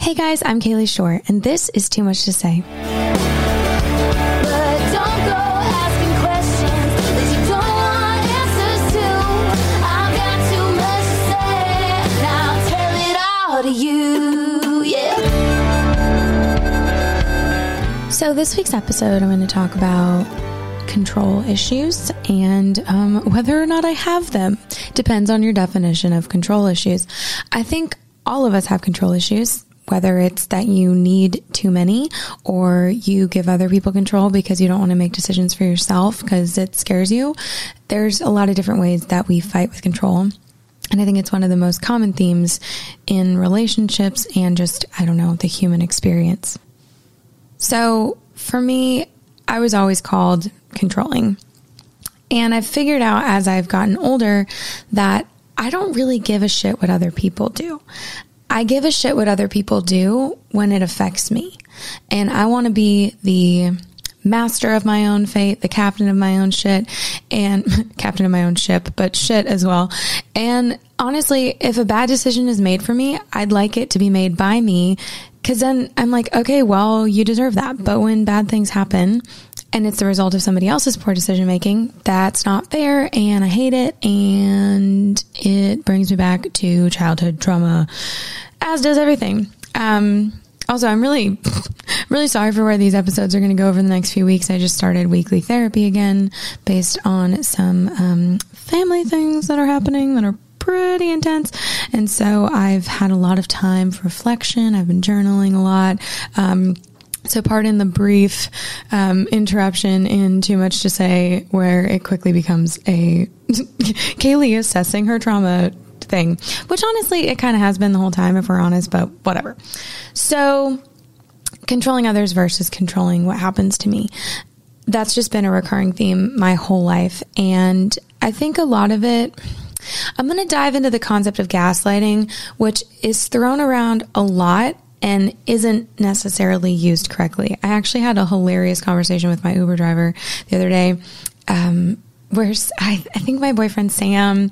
Hey guys, I'm Kalie Shorr, and this is Too Much to Say. But don't go asking questions that you don't want answers to. I've got too much to say, and I'll tell it all to you. Yeah. So, this week's episode, I'm going to talk about control issues and um, whether or not I have them. Depends on your definition of control issues. I think all of us have control issues. Whether it's that you need too many or you give other people control because you don't want to make decisions for yourself because it scares you. There's a lot of different ways that we fight with control. And I think it's one of the most common themes in relationships and just, I don't know, the human experience. So for me, I was always called controlling. And I've figured out as I've gotten older that I don't really give a shit what other people do. I give a shit what other people do when it affects me. And I want to be the master of my own fate, the captain of my own shit, and captain of my own ship, but shit as well. And honestly, if a bad decision is made for me, I'd like it to be made by me. Cause then I'm like, okay, well, you deserve that. But when bad things happen and it's the result of somebody else's poor decision making, that's not fair. And I hate it. And it brings me back to childhood trauma, as does everything. Um, also, I'm really, really sorry for where these episodes are going to go over the next few weeks. I just started weekly therapy again based on some um, family things that are happening that are pretty intense. And so I've had a lot of time for reflection. I've been journaling a lot. Um, so pardon the brief um, interruption in too much to say where it quickly becomes a Kalie assessing her trauma thing, which honestly it kind of has been the whole time if we're honest, but whatever. So controlling others versus controlling what happens to me. That's just been a recurring theme my whole life. And I think a lot of it, I'm going to dive into the concept of gaslighting, which is thrown around a lot and isn't necessarily used correctly. I actually had a hilarious conversation with my Uber driver the other day. Um, where I, I think my boyfriend Sam,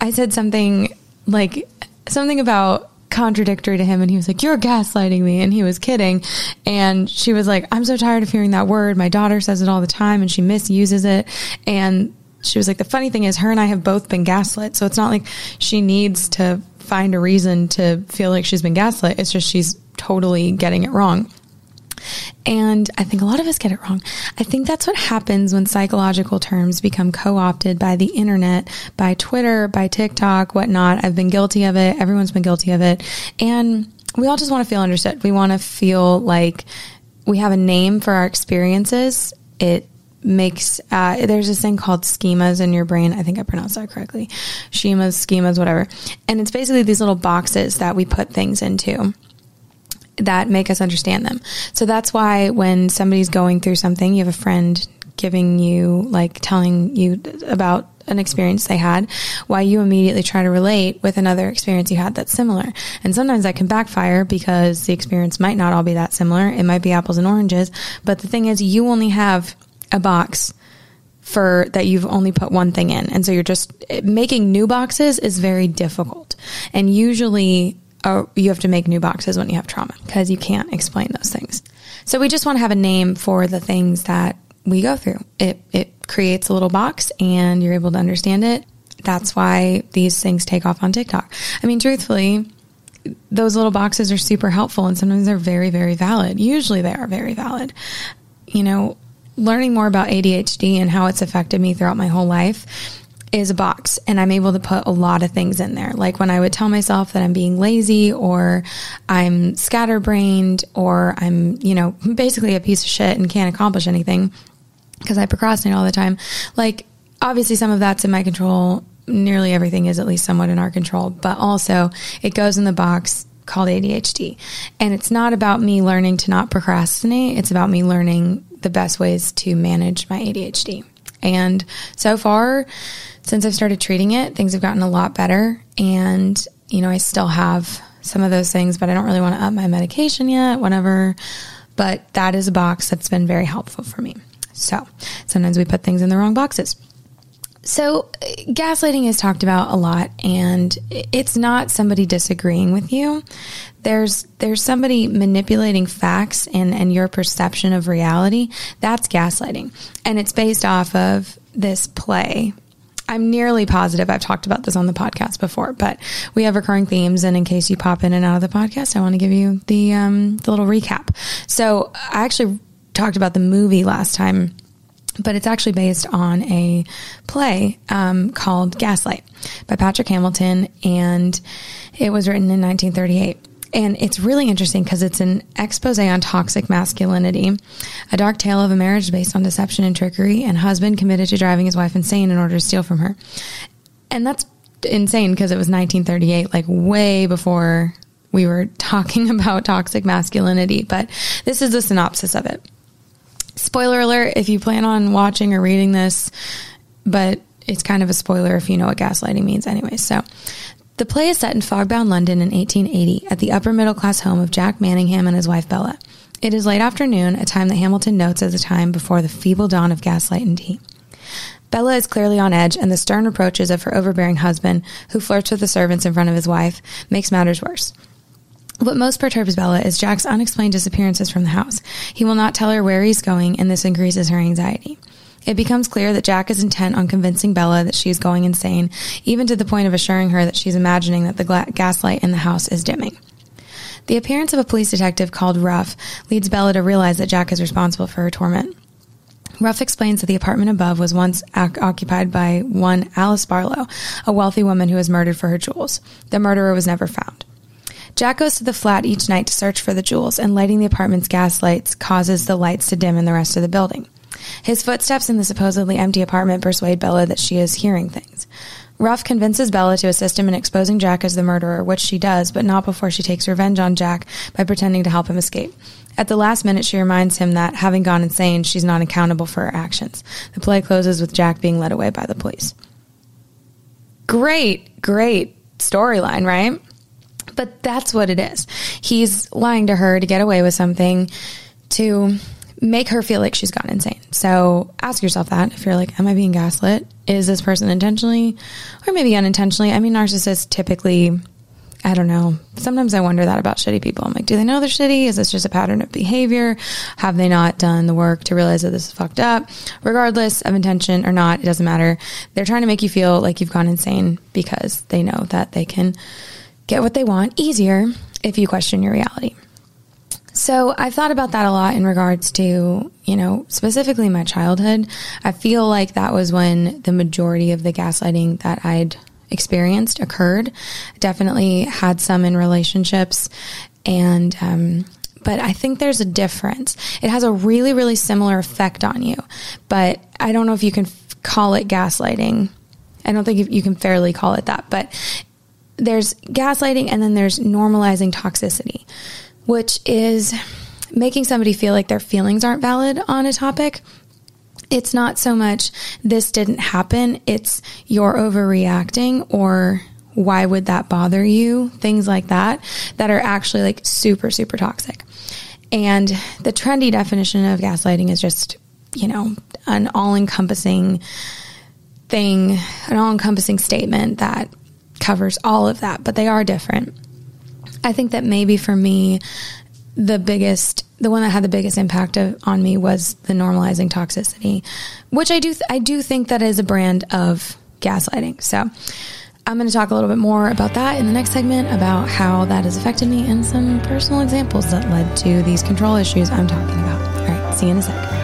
I said something like something about contradictory to him and he was like you're gaslighting me and he was kidding and she was like i'm so tired of hearing that word my daughter says it all the time and she misuses it and she was like the funny thing is her and i have both been gaslit so it's not like she needs to find a reason to feel like she's been gaslit it's just she's totally getting it wrong and I think a lot of us get it wrong. I think that's what happens when psychological terms become co opted by the internet, by Twitter, by TikTok, whatnot. I've been guilty of it. Everyone's been guilty of it. And we all just want to feel understood. We want to feel like we have a name for our experiences. It makes uh, there's this thing called schemas in your brain. I think I pronounced that correctly. Schemas, schemas, whatever. And it's basically these little boxes that we put things into that make us understand them. So that's why when somebody's going through something, you have a friend giving you, like telling you about an experience they had, why you immediately try to relate with another experience you had that's similar. And sometimes that can backfire because the experience might not all be that similar. It might be apples and oranges. But the thing is, you only have a box for that you've only put one thing in. And so you're just making new boxes is very difficult. And usually uh, you have to make new boxes when you have trauma because you can't explain those things. So we just want to have a name for the things that we go through. It it creates a little box and you're able to understand it. That's why these things take off on TikTok. I mean, truthfully, those little boxes are super helpful and sometimes they're very very valid. Usually they are very valid. You know, learning more about ADHD and how it's affected me throughout my whole life is a box and I'm able to put a lot of things in there. Like when I would tell myself that I'm being lazy or I'm scatterbrained or I'm, you know, basically a piece of shit and can't accomplish anything because I procrastinate all the time. Like obviously some of that's in my control. Nearly everything is at least somewhat in our control, but also it goes in the box called ADHD. And it's not about me learning to not procrastinate. It's about me learning the best ways to manage my ADHD. And so far, since I've started treating it, things have gotten a lot better. And, you know, I still have some of those things, but I don't really want to up my medication yet, whatever. But that is a box that's been very helpful for me. So sometimes we put things in the wrong boxes. So, gaslighting is talked about a lot, and it's not somebody disagreeing with you. There's there's somebody manipulating facts and and your perception of reality. That's gaslighting, and it's based off of this play. I'm nearly positive I've talked about this on the podcast before, but we have recurring themes, and in case you pop in and out of the podcast, I want to give you the um, the little recap. So, I actually talked about the movie last time but it's actually based on a play um, called Gaslight by Patrick Hamilton, and it was written in 1938. And it's really interesting because it's an expose on toxic masculinity, a dark tale of a marriage based on deception and trickery, and husband committed to driving his wife insane in order to steal from her. And that's insane because it was 1938, like way before we were talking about toxic masculinity. But this is the synopsis of it spoiler alert if you plan on watching or reading this, but it's kind of a spoiler if you know what gaslighting means anyway. So, the play is set in fogbound London in 1880 at the upper middle class home of Jack Manningham and his wife Bella. It is late afternoon, a time that Hamilton notes as a time before the feeble dawn of gaslight and tea. Bella is clearly on edge, and the stern reproaches of her overbearing husband, who flirts with the servants in front of his wife, makes matters worse. What most perturbs Bella is Jack's unexplained disappearances from the house. He will not tell her where he's going, and this increases her anxiety. It becomes clear that Jack is intent on convincing Bella that she is going insane, even to the point of assuring her that she's imagining that the gla- gaslight in the house is dimming. The appearance of a police detective called Rough leads Bella to realize that Jack is responsible for her torment. Rough explains that the apartment above was once ac- occupied by one Alice Barlow, a wealthy woman who was murdered for her jewels. The murderer was never found. Jack goes to the flat each night to search for the jewels, and lighting the apartment's gas lights causes the lights to dim in the rest of the building. His footsteps in the supposedly empty apartment persuade Bella that she is hearing things. Rough convinces Bella to assist him in exposing Jack as the murderer, which she does, but not before she takes revenge on Jack by pretending to help him escape. At the last minute, she reminds him that, having gone insane, she's not accountable for her actions. The play closes with Jack being led away by the police. Great, great storyline, right? But that's what it is. He's lying to her to get away with something to make her feel like she's gone insane. So ask yourself that if you're like, am I being gaslit? Is this person intentionally or maybe unintentionally? I mean, narcissists typically, I don't know. Sometimes I wonder that about shitty people. I'm like, do they know they're shitty? Is this just a pattern of behavior? Have they not done the work to realize that this is fucked up? Regardless of intention or not, it doesn't matter. They're trying to make you feel like you've gone insane because they know that they can get what they want easier if you question your reality. So I've thought about that a lot in regards to, you know, specifically my childhood. I feel like that was when the majority of the gaslighting that I'd experienced occurred. Definitely had some in relationships and, um, but I think there's a difference. It has a really, really similar effect on you, but I don't know if you can f- call it gaslighting. I don't think you can fairly call it that, but there's gaslighting and then there's normalizing toxicity, which is making somebody feel like their feelings aren't valid on a topic. it's not so much this didn't happen, it's you're overreacting or why would that bother you? Things like that that are actually like super, super toxic. And the trendy definition of gaslighting is just, you know, an all encompassing thing, an all encompassing statement that covers all of that, but they are different. I think that maybe for me, the biggest, the one that had the biggest impact of, on me was the normalizing toxicity, which I do, I do think that is a brand of gaslighting. So I'm going to talk a little bit more about that in the next segment about how that has affected me and some personal examples that led to these control issues I'm talking about. All right, see you in a sec.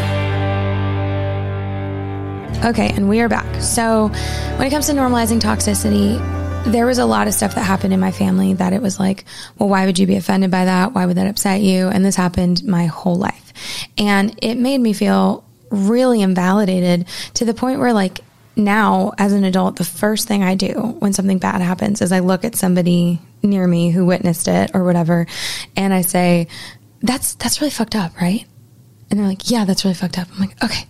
Okay, and we are back. So, when it comes to normalizing toxicity, there was a lot of stuff that happened in my family that it was like, well, why would you be offended by that? Why would that upset you? And this happened my whole life. And it made me feel really invalidated to the point where, like, now as an adult, the first thing I do when something bad happens is I look at somebody near me who witnessed it or whatever, and I say, that's, that's really fucked up, right? And they're like, yeah, that's really fucked up. I'm like, okay.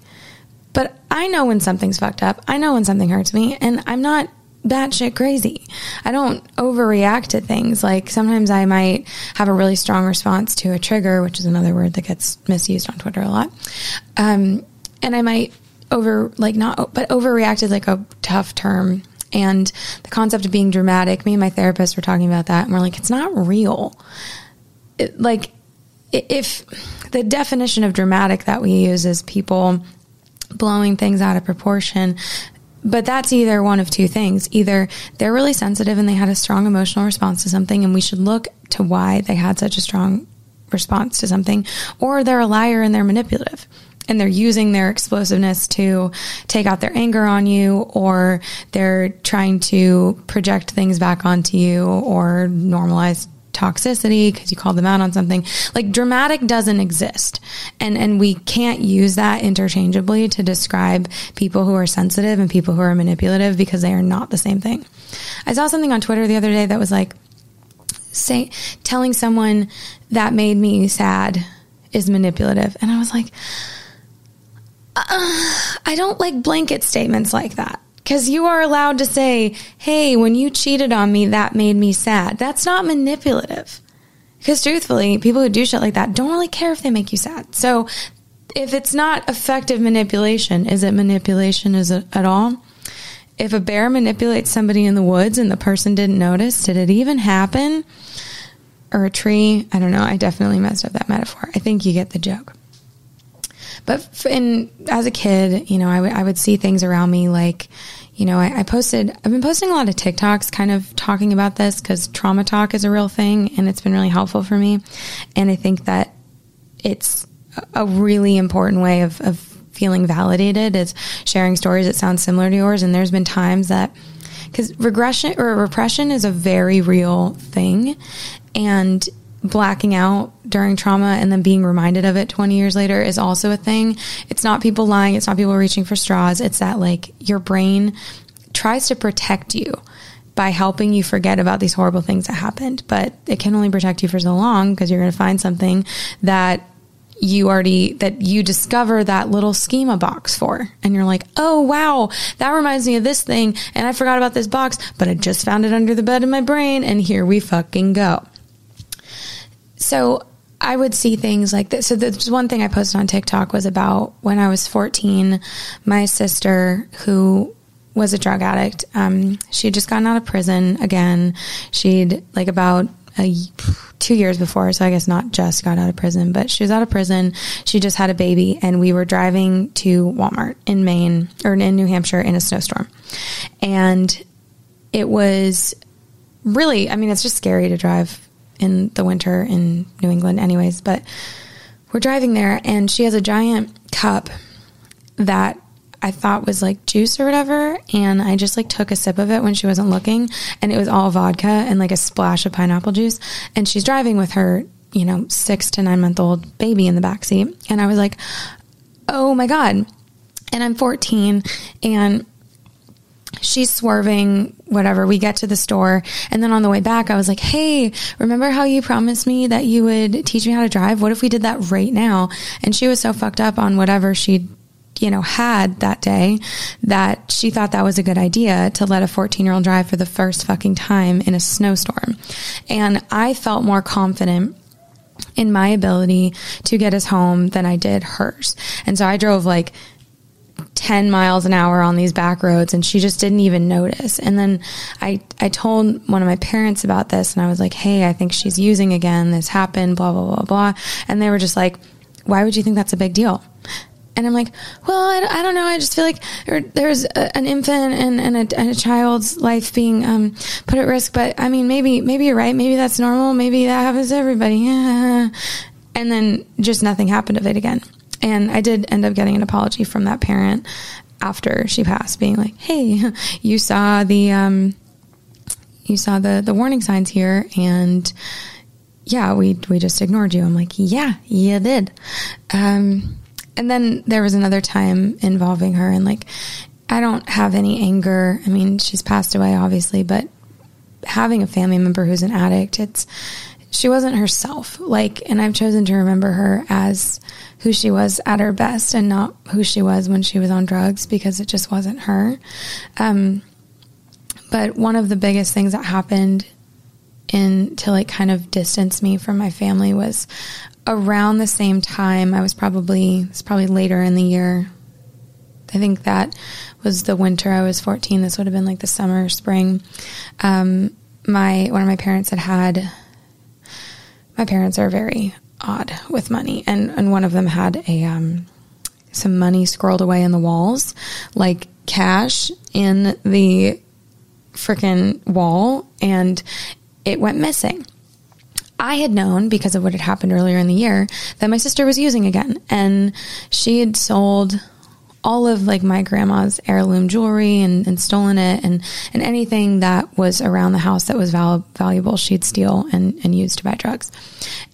But I know when something's fucked up. I know when something hurts me, and I'm not batshit crazy. I don't overreact to things. Like sometimes I might have a really strong response to a trigger, which is another word that gets misused on Twitter a lot. Um, and I might over, like not, but overreact is like a tough term. And the concept of being dramatic, me and my therapist were talking about that, and we're like, it's not real it- like if the definition of dramatic that we use is people blowing things out of proportion. But that's either one of two things. Either they're really sensitive and they had a strong emotional response to something and we should look to why they had such a strong response to something or they're a liar and they're manipulative and they're using their explosiveness to take out their anger on you or they're trying to project things back onto you or normalize toxicity because you called them out on something. Like dramatic doesn't exist. And and we can't use that interchangeably to describe people who are sensitive and people who are manipulative because they are not the same thing. I saw something on twitter the other day that was like say telling someone that made me sad is manipulative. And i was like uh, i don't like blanket statements like that because you are allowed to say hey when you cheated on me that made me sad. That's not manipulative. Because truthfully people who do shit like that don't really care if they make you sad. So if it's not effective manipulation is it manipulation is it at all? If a bear manipulates somebody in the woods and the person didn't notice did it even happen? Or a tree? I don't know. I definitely messed up that metaphor. I think you get the joke. But in as a kid, you know, I, w- I would see things around me like, you know, I, I posted, I've been posting a lot of TikToks kind of talking about this because trauma talk is a real thing and it's been really helpful for me. And I think that it's a- really important way of, of feeling validated is sharing stories that sound similar to yours. And there's been times that, because regression or repression is a very real thing. And blacking out during trauma and then being reminded of it 20 years later is also a thing. It's not people lying, it's not people reaching for straws. It's that like your brain tries to protect you by helping you forget about these horrible things that happened, but it can only protect you for so long because you're going to find something that you already that you discover that little schema box for and you're like oh wow that reminds me of this thing and i forgot about this box but i just found it under the bed in my brain and here we fucking go so I would see things like this. So there's one thing I posted on TikTok was about when I was 14, my sister who was a drug addict, um, she had just gotten out of prison again. She'd like about a, two years before, so I guess not just got out of prison, but she was out of prison. She just had a baby, and we were driving to Walmart in Maine or in New Hampshire in a snowstorm, and it was really, I mean, it's just scary to drive in the winter in New England, anyways. But we're driving there, and she has a giant cup that I thought was like juice or whatever. And I just like took a sip of it when she wasn't looking, and it was all vodka and like a splash of pineapple juice. And she's driving with her, you know, six to nine month old baby in the back seat. And I was like, oh my God. And I'm 14, and she's swerving whatever. We get to the store. And then on the way back i was like hey remember how you promised me that you would teach me how to drive? What if we did that right now? And she was so fucked up on whatever she'd you know had that day that she thought that was a good idea to let a 14 year old drive for the first fucking time in a snowstorm. And i felt more confident in my ability to get us home than I did hers. And so I drove like 10 miles an hour on these back roads and she just didn't even notice. And then I, I told one of my parents about this and I was like, Hey, I think she's using again. This happened, blah, blah, blah, blah. And they were just like, why would you think that's a big deal? And I'm like, well, I, I don't know. I just feel like there, there's a, an infant and, and, a, and a child's life being um, put at risk. But I mean, maybe maybe you're right. Maybe that's normal. Maybe that happens to everybody. Yeah. And then just nothing happened of it again. And I did end up getting an apology from that parent after she passed, being like, "Hey, you saw the um, you saw the the warning signs here, and yeah, we we just ignored you." I'm like, "Yeah, you did." Um, and then there was another time involving her, and like, I don't have any anger. I mean, she's passed away, obviously, but having a family member who's an addict, it's she wasn't herself. Like, and I've chosen to remember her as who she was at her best and not who she was when she was on drugs because it just wasn't her. Um, but one of the biggest things that happened in to like kind of distance me from my family was around the same time. I was probably it's probably later in the year. I think that was the winter. I was 14. This would have been like the summer, spring. Um, my one of my parents had had my parents are very odd with money, and and one of them had a um, some money scrolled away in the walls, like cash in the freaking wall, and it went missing. I had known because of what had happened earlier in the year that my sister was using again, and she had sold all of like my grandma's heirloom jewelry and, and stolen it and, and anything that was around the house that was val- valuable she'd steal and, and use to buy drugs.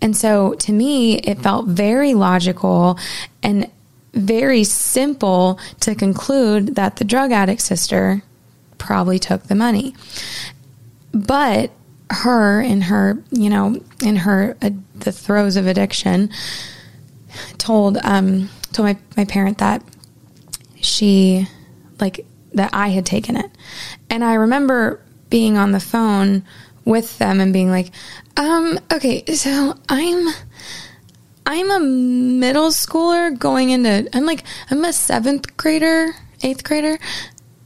And so to me it felt very logical and very simple to conclude that the drug addict sister probably took the money. But her in her you know in her uh, the throes of addiction told um told my, my parent that she like that I had taken it. And I remember being on the phone with them and being like, um, okay, so I'm I'm a middle schooler going into I'm like I'm a seventh grader, eighth grader.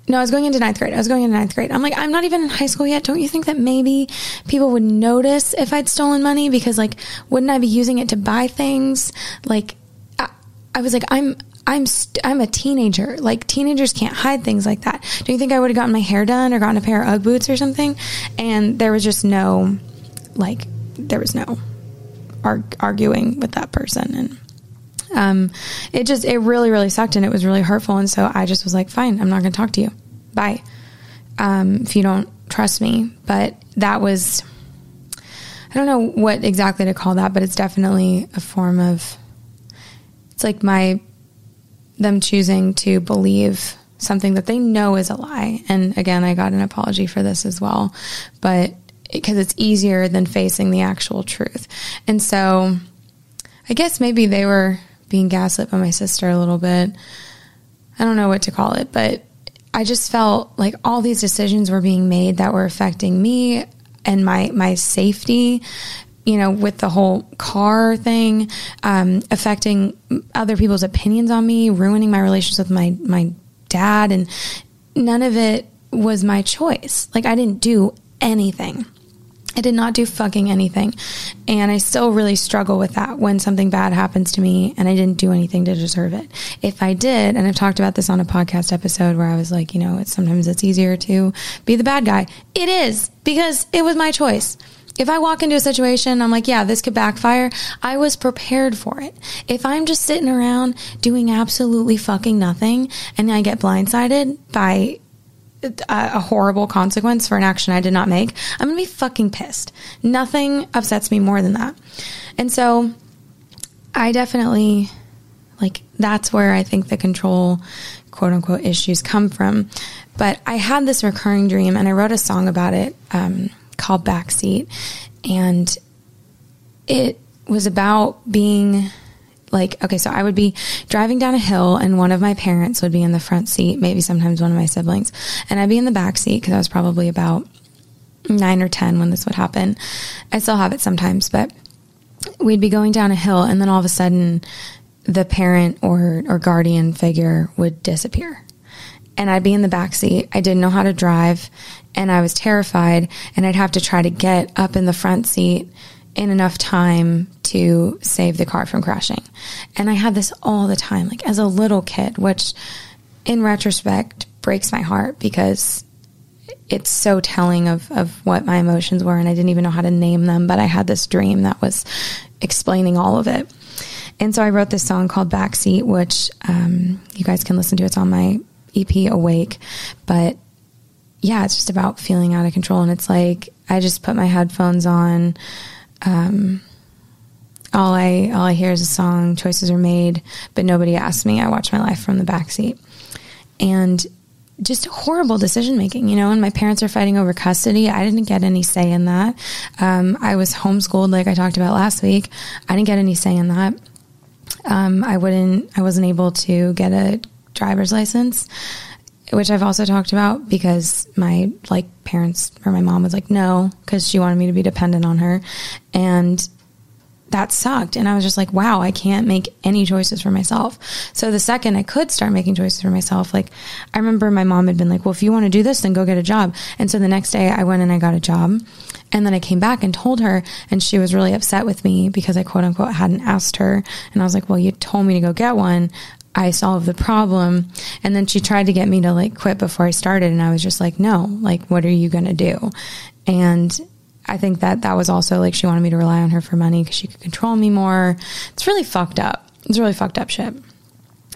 No, I was going into ninth grade. I was going into ninth grade. I'm like, I'm not even in high school yet. Don't you think that maybe people would notice if I'd stolen money? Because like, wouldn't I be using it to buy things? Like, I, I was like, I'm I'm st- I'm a teenager. Like teenagers can't hide things like that. Do you think I would have gotten my hair done or gotten a pair of UGG boots or something? And there was just no, like, there was no arg- arguing with that person, and um, it just it really really sucked, and it was really hurtful. And so I just was like, fine, I'm not going to talk to you. Bye. Um, if you don't trust me, but that was. I don't know what exactly to call that, but it's definitely a form of. It's like my them choosing to believe something that they know is a lie. And again, I got an apology for this as well, but because it's easier than facing the actual truth. And so I guess maybe they were being gaslit by my sister a little bit. I don't know what to call it, but I just felt like all these decisions were being made that were affecting me and my my safety you know, with the whole car thing, um, affecting other people's opinions on me, ruining my relations with my, my dad. And none of it was my choice. Like, I didn't do anything. I did not do fucking anything. And I still really struggle with that when something bad happens to me and I didn't do anything to deserve it. If I did, and I've talked about this on a podcast episode where I was like, you know, it's sometimes it's easier to be the bad guy. It is because it was my choice. If I walk into a situation, I'm like, yeah, this could backfire. I was prepared for it. If I'm just sitting around doing absolutely fucking nothing and I get blindsided by a, horrible consequence for an action I did not make, I'm going to be fucking pissed. Nothing upsets me more than that. And so I definitely like that's where I think the control quote unquote issues come from. But I had this recurring dream and I wrote a song about it. Um, called Backseat. And it was about being like, okay, so I would be driving down a hill and one of my parents would be in the front seat, maybe sometimes one of my siblings, and I'd be in the back seat because I was probably about nine or 10 when this would happen. I still have it sometimes, but we'd be going down a hill and then all of a sudden the parent or, or guardian figure would disappear. And I'd be in the back seat. I didn't know how to drive and I was terrified and I'd have to try to get up in the front seat in enough time to save the car from crashing. And I had this all the time, like as a little kid, which in retrospect breaks my heart because it's so telling of, of what my emotions were and I didn't even know how to name them, but I had this dream that was explaining all of it. And so I wrote this song called Backseat, which um, you guys can listen to. It's on my EP Awake. But yeah, it's just about feeling out of control. And it's like I just put my headphones on. Um, all I all I hear is a song. Choices are made, but nobody asks me. I watch my life from the back seat, and just horrible decision making. You know, and my parents are fighting over custody. I didn't get any say in that. Um, I was homeschooled, like I talked about last week. I didn't get any say in that. Um, I wouldn't. I wasn't able to get a driver's license which I've also talked about because my like parents or my mom was like no because she wanted me to be dependent on her and that sucked. And I was just like, wow, I can't make any choices for myself. So the second I could start making choices for myself, like I remember my mom had been like, well, if you want to do this, then go get a job. And so the next day I went and I got a job. And then I came back and told her, and she was really upset with me because I quote unquote hadn't asked her. And I was like, well, you told me to go get one. I solved the problem. And then she tried to get me to like quit before I started. And I was just like, no, like, what are you going to do? And I think that that was also like she wanted me to rely on her for money because she could control me more. It's really fucked up. It's really fucked up shit.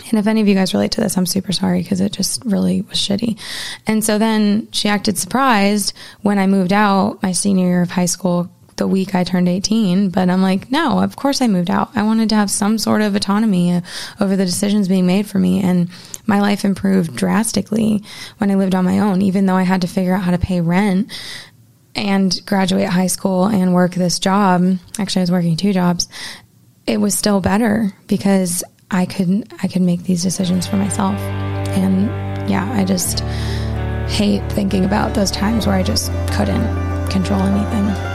And if any of you guys relate to this, I'm super sorry because it just really was shitty. And so then she acted surprised when I moved out my senior year of high school the week I turned 18. But I'm like, no, of course I moved out. I wanted to have some sort of autonomy uh, over the decisions being made for me. And my life improved drastically when I lived on my own, even though I had to figure out how to pay rent and graduate high school and work this job. Actually, I was working two jobs. It was still better because I could I could make these decisions for myself. And yeah, I just hate thinking about those times where I just couldn't control anything.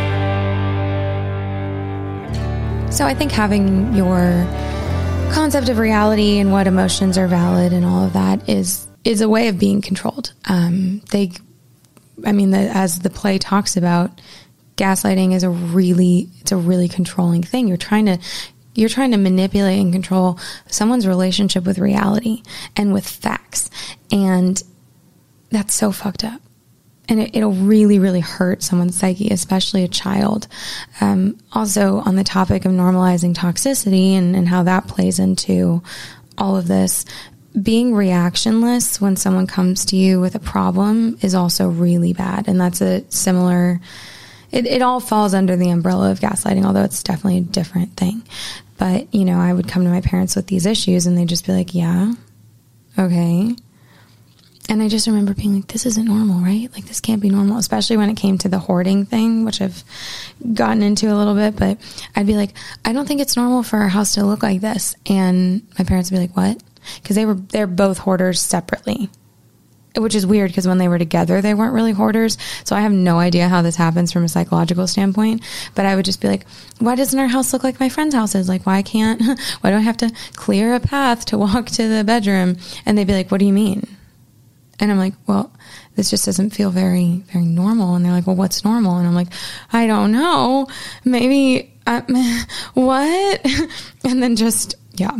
So I think having your concept of reality and what emotions are valid and all of that is is a way of being controlled. Um, they, I mean, the, as the play talks about, gaslighting is a really it's a really controlling thing. You're trying to you're trying to manipulate and control someone's relationship with reality and with facts, and that's so fucked up and it, will really, really hurt someone's psyche, especially a child. Um, also, on the topic of normalizing toxicity and, and how that plays into all of this, being reactionless when someone comes to you with a problem is also really bad. And that's a similar, it, it all falls under the umbrella of gaslighting, although it's definitely a different thing. But, you know, I would come to my parents with these issues and they'd just be like, yeah, okay. And I just remember being like, this isn't normal, right? Like, this can't be normal, especially when it came to the hoarding thing, which I've gotten into a little bit. But I'd be like, I don't think it's normal for our house to look like this. And my parents would be like, what? Because they were, they're both hoarders separately, which is weird because when they were together, they weren't really hoarders. So I have no idea how this happens from a psychological standpoint. But I would just be like, why doesn't our house look like my friend's houses? Like, why can't, why do I have to clear a path to walk to the bedroom? And they'd be like, what do you mean? And I'm like, well, this just doesn't feel very, very normal. And they're like, well, what's normal? And I'm like, I don't know. Maybe, uh, what? and then just, yeah.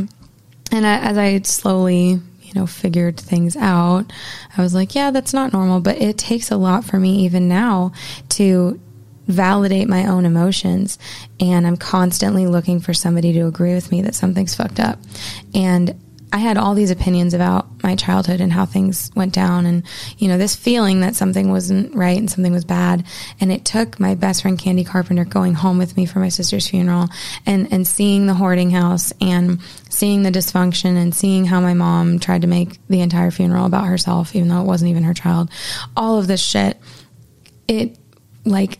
And I, as I slowly, you know, figured things out, I was like, yeah, that's not normal. But it takes a lot for me even now to validate my own emotions. And I'm constantly looking for somebody to agree with me that something's fucked up. And I had all these opinions about my childhood and how things went down and, you know, this feeling that something wasn't right and something was bad. And it took my best friend Candi Carpenter going home with me for my sister's funeral and, and seeing the hoarding house and seeing the dysfunction and seeing how my mom tried to make the entire funeral about herself, even though it wasn't even her child. All of this shit. It like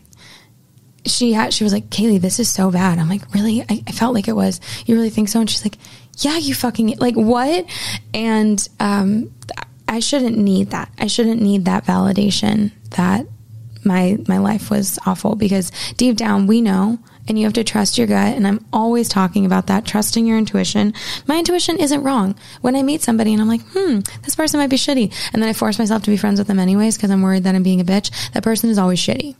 she had she was like Kalie this is so bad i'm like really I, I, felt like it was you really think so and she's like yeah you fucking like what? And um i shouldn't need that. I shouldn't need that validation that my my life was awful because deep down we know and you have to trust your gut. And i'm always talking about that trusting your intuition. My intuition isn't wrong. When i meet somebody and i'm like hmm this person might be shitty. And then i force myself to be friends with them anyways because i'm worried that i'm being a bitch. That person is always shitty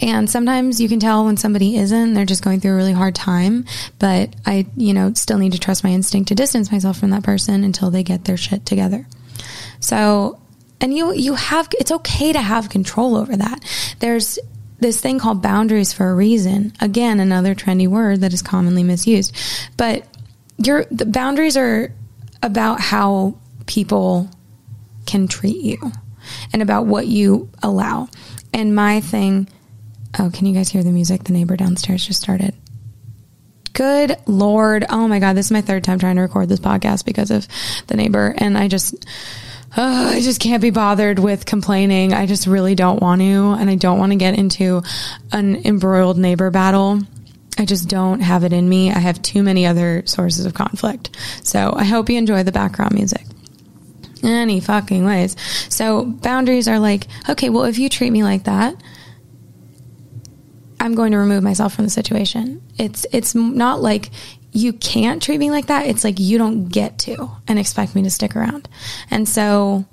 and sometimes you can tell when somebody isn't, they're just going through a really hard time. But I, you know, still need to trust my instinct to distance myself from that person until they get their shit together. So, and you, you have, it's okay to have control over that. There's, this thing called boundaries for a reason. Again, another trendy word that is commonly misused. But your the boundaries are about how people can treat you and about what you allow. And my thing Oh, can you guys hear the music? The neighbor downstairs just started. Good Lord. Oh my God. This is my third time trying to record this podcast because of the neighbor. And I just, oh, I just can't be bothered with complaining. I just really don't want to. And I don't want to get into an embroiled neighbor battle. I just don't have it in me. I have too many other sources of conflict. So I hope you enjoy the background music. Any fucking ways. So boundaries are like, okay, well, if you treat me like that, I'm going to remove myself from the situation. It's it's not like you can't treat me like that. It's like you don't get to and expect me to stick around. And so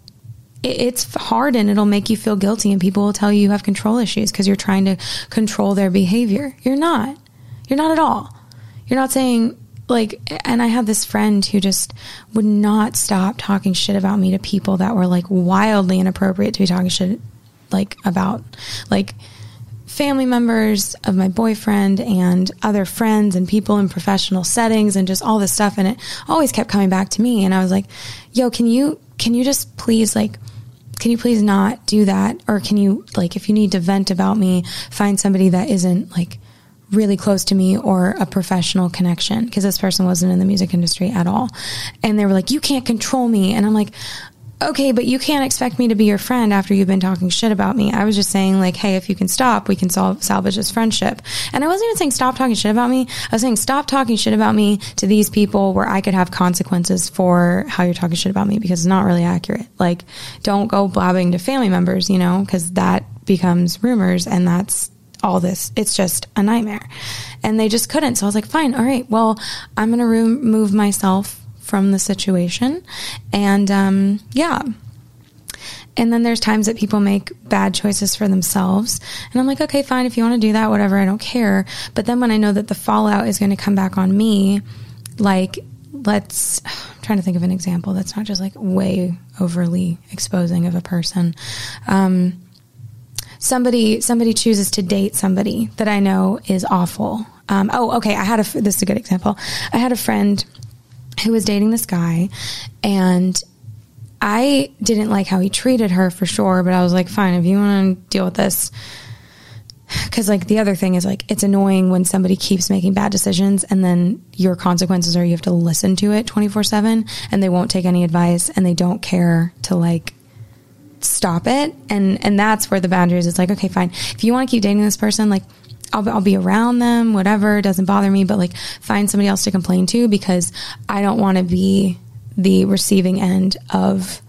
it, it's hard and it'll make you feel guilty and people will tell you you have control issues because you're trying to control their behavior. You're not. You're not at all. You're not saying like and I have this friend who just would not stop talking shit about me to people that were like wildly inappropriate to be talking shit like about. Like family members of my boyfriend and other friends and people in professional settings and just all this stuff and it always kept coming back to me and I was like, "Yo, can you can you just please like can you please not do that or can you like if you need to vent about me, find somebody that isn't like really close to me or a professional connection because this person wasn't in the music industry at all. And they were like, you can't control me. And I'm like, okay, but you can't expect me to be your friend after you've been talking shit about me. I was just saying, like, hey, if you can stop, we can solve, salvage this friendship. And I wasn't even saying stop talking shit about me. I was saying stop talking shit about me to these people where I could have consequences for how you're talking shit about me because it's not really accurate. Like, don't go blabbing to family members, you know, because that becomes rumors and that's all this. It's just a nightmare. And they just couldn't. So I was like, fine, all right, well, I'm going to remove myself from the situation. And um, yeah. And then there's times that people make bad choices for themselves. And I'm like, okay, fine. If you want to do that, whatever, I don't care. But then when I know that the fallout is going to come back on me, like, let's, I'm trying to think of an example that's not just like way overly exposing of a person. Um, somebody, somebody chooses to date somebody that I know is awful. Um, oh, okay. I had a, this is a good example. I had a friend who was dating this guy and I didn't like how he treated her for sure, but I was like, fine, if you want to deal with this. Because, like, the other thing is, like, it's annoying when somebody keeps making bad decisions and then your consequences are you have to listen to it 24 7 and they won't take any advice and they don't care to, like, stop it. And, and that's where the boundaries is like, okay, fine. If you want to keep dating this person, like, I'll, I'll be around them, whatever, it doesn't bother me, but like, find somebody else to complain to because I don't want to be the receiving end of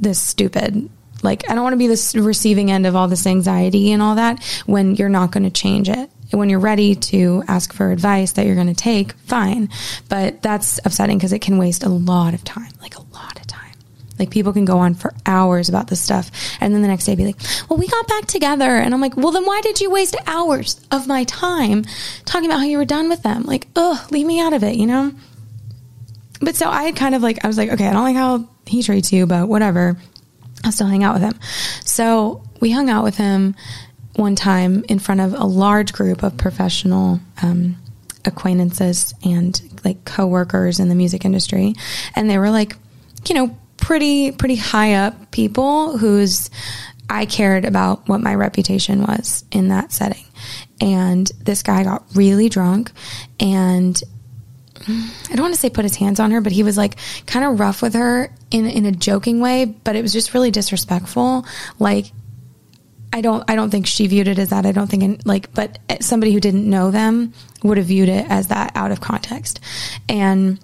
this stupid like i don't want to be this receiving end of all this anxiety and all that when you're not going to change it. When you're ready to ask for advice that you're going to take fine but that's upsetting because it can waste a lot of time like a lot like people can go on for hours about this stuff and then the next day be like well we got back together and i'm like well then why did you waste hours of my time talking about how you were done with them like ugh leave me out of it you know but so I had kind of like, I was like, okay, I don't like how he treats you, but whatever. I'll still hang out with him. So we hung out with him one time in front of a large group of professional um, acquaintances and like coworkers in the music industry. And they were like, you know, pretty, pretty high up people whose I cared about what my reputation was in that setting. And this guy got really drunk and I don't want to say put his hands on her, but he was like kind of rough with her in in a joking way, but it was just really disrespectful. Like I don't I don't think she viewed it as that. I don't think in, like but somebody who didn't know them would have viewed it as that out of context. And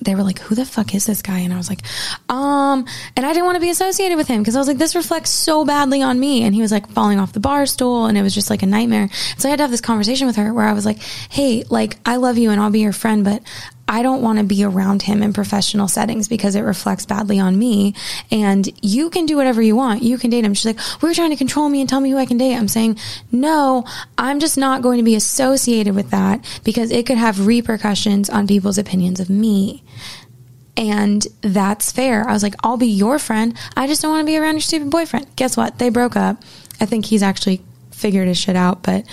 they were like, "Who the fuck is this guy?" And I was like, "Um," and I didn't want to be associated with him because I was like, "This reflects so badly on me." And he was like falling off the bar stool, and it was just like a nightmare. So I had to have this conversation with her where I was like, "Hey, like I love you and I'll be your friend, but I don't want to be around him in professional settings because it reflects badly on me. And you can do whatever you want. You can date him. She's like, we're trying to control me and tell me who I can date. I'm saying, no, I'm just not going to be associated with that because it could have repercussions on people's opinions of me. And that's fair. I was like, I'll be your friend. I just don't want to be around your stupid boyfriend. Guess what? They broke up. I think he's actually figured his shit out, but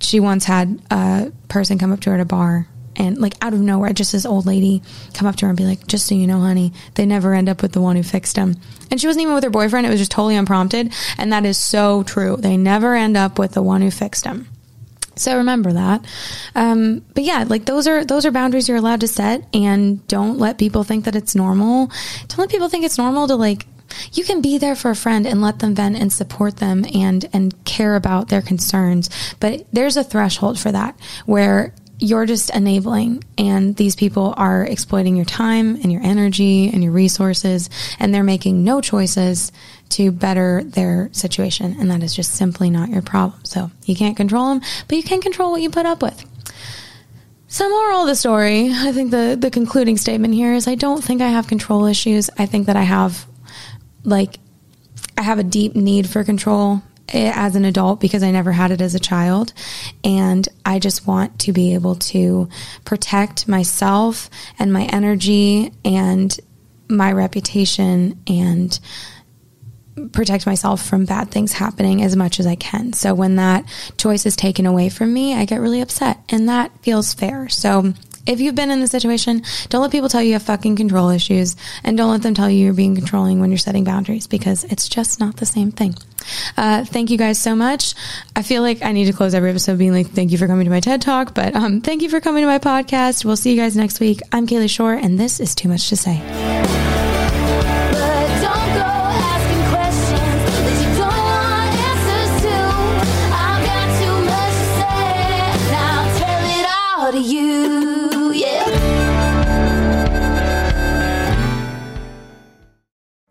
she once had a person come up to her at a bar and like out of nowhere, just this old lady come up to her and be like, "Just so you know, honey, they never end up with the one who fixed them." And she wasn't even with her boyfriend; it was just totally unprompted, and that is so true. They never end up with the one who fixed them. So remember that. Um, but yeah, like those are those are boundaries you're allowed to set, and don't let people think that it's normal. Don't let people think it's normal to like you can be there for a friend and let them vent and support them and and care about their concerns but there's a threshold for that where you're just enabling and these people are exploiting your time and your energy and your resources and they're making no choices to better their situation and that is just simply not your problem. So you can't control them but you can control what you put up with. So moral of the story i think the the concluding statement here is i don't think i have control issues. I think that i have like i have a deep need for control Eh, as an adult because I never had it as a child. And I just want to be able to protect myself and my energy and my reputation and protect myself from bad things happening as much as I can. So when that choice is taken away from me, I get really upset and that feels fair. So if you've been in the situation, don't let people tell you you have fucking control issues and don't let them tell you you're being controlling when you're setting boundaries because it's just not the same thing. Uh, thank you guys so much. I feel like I need to close every episode being like, thank you for coming to my TED Talk, but um, thank you for coming to my podcast. We'll see you guys next week. I'm Kalie Shorr, and this is Too Much to Say.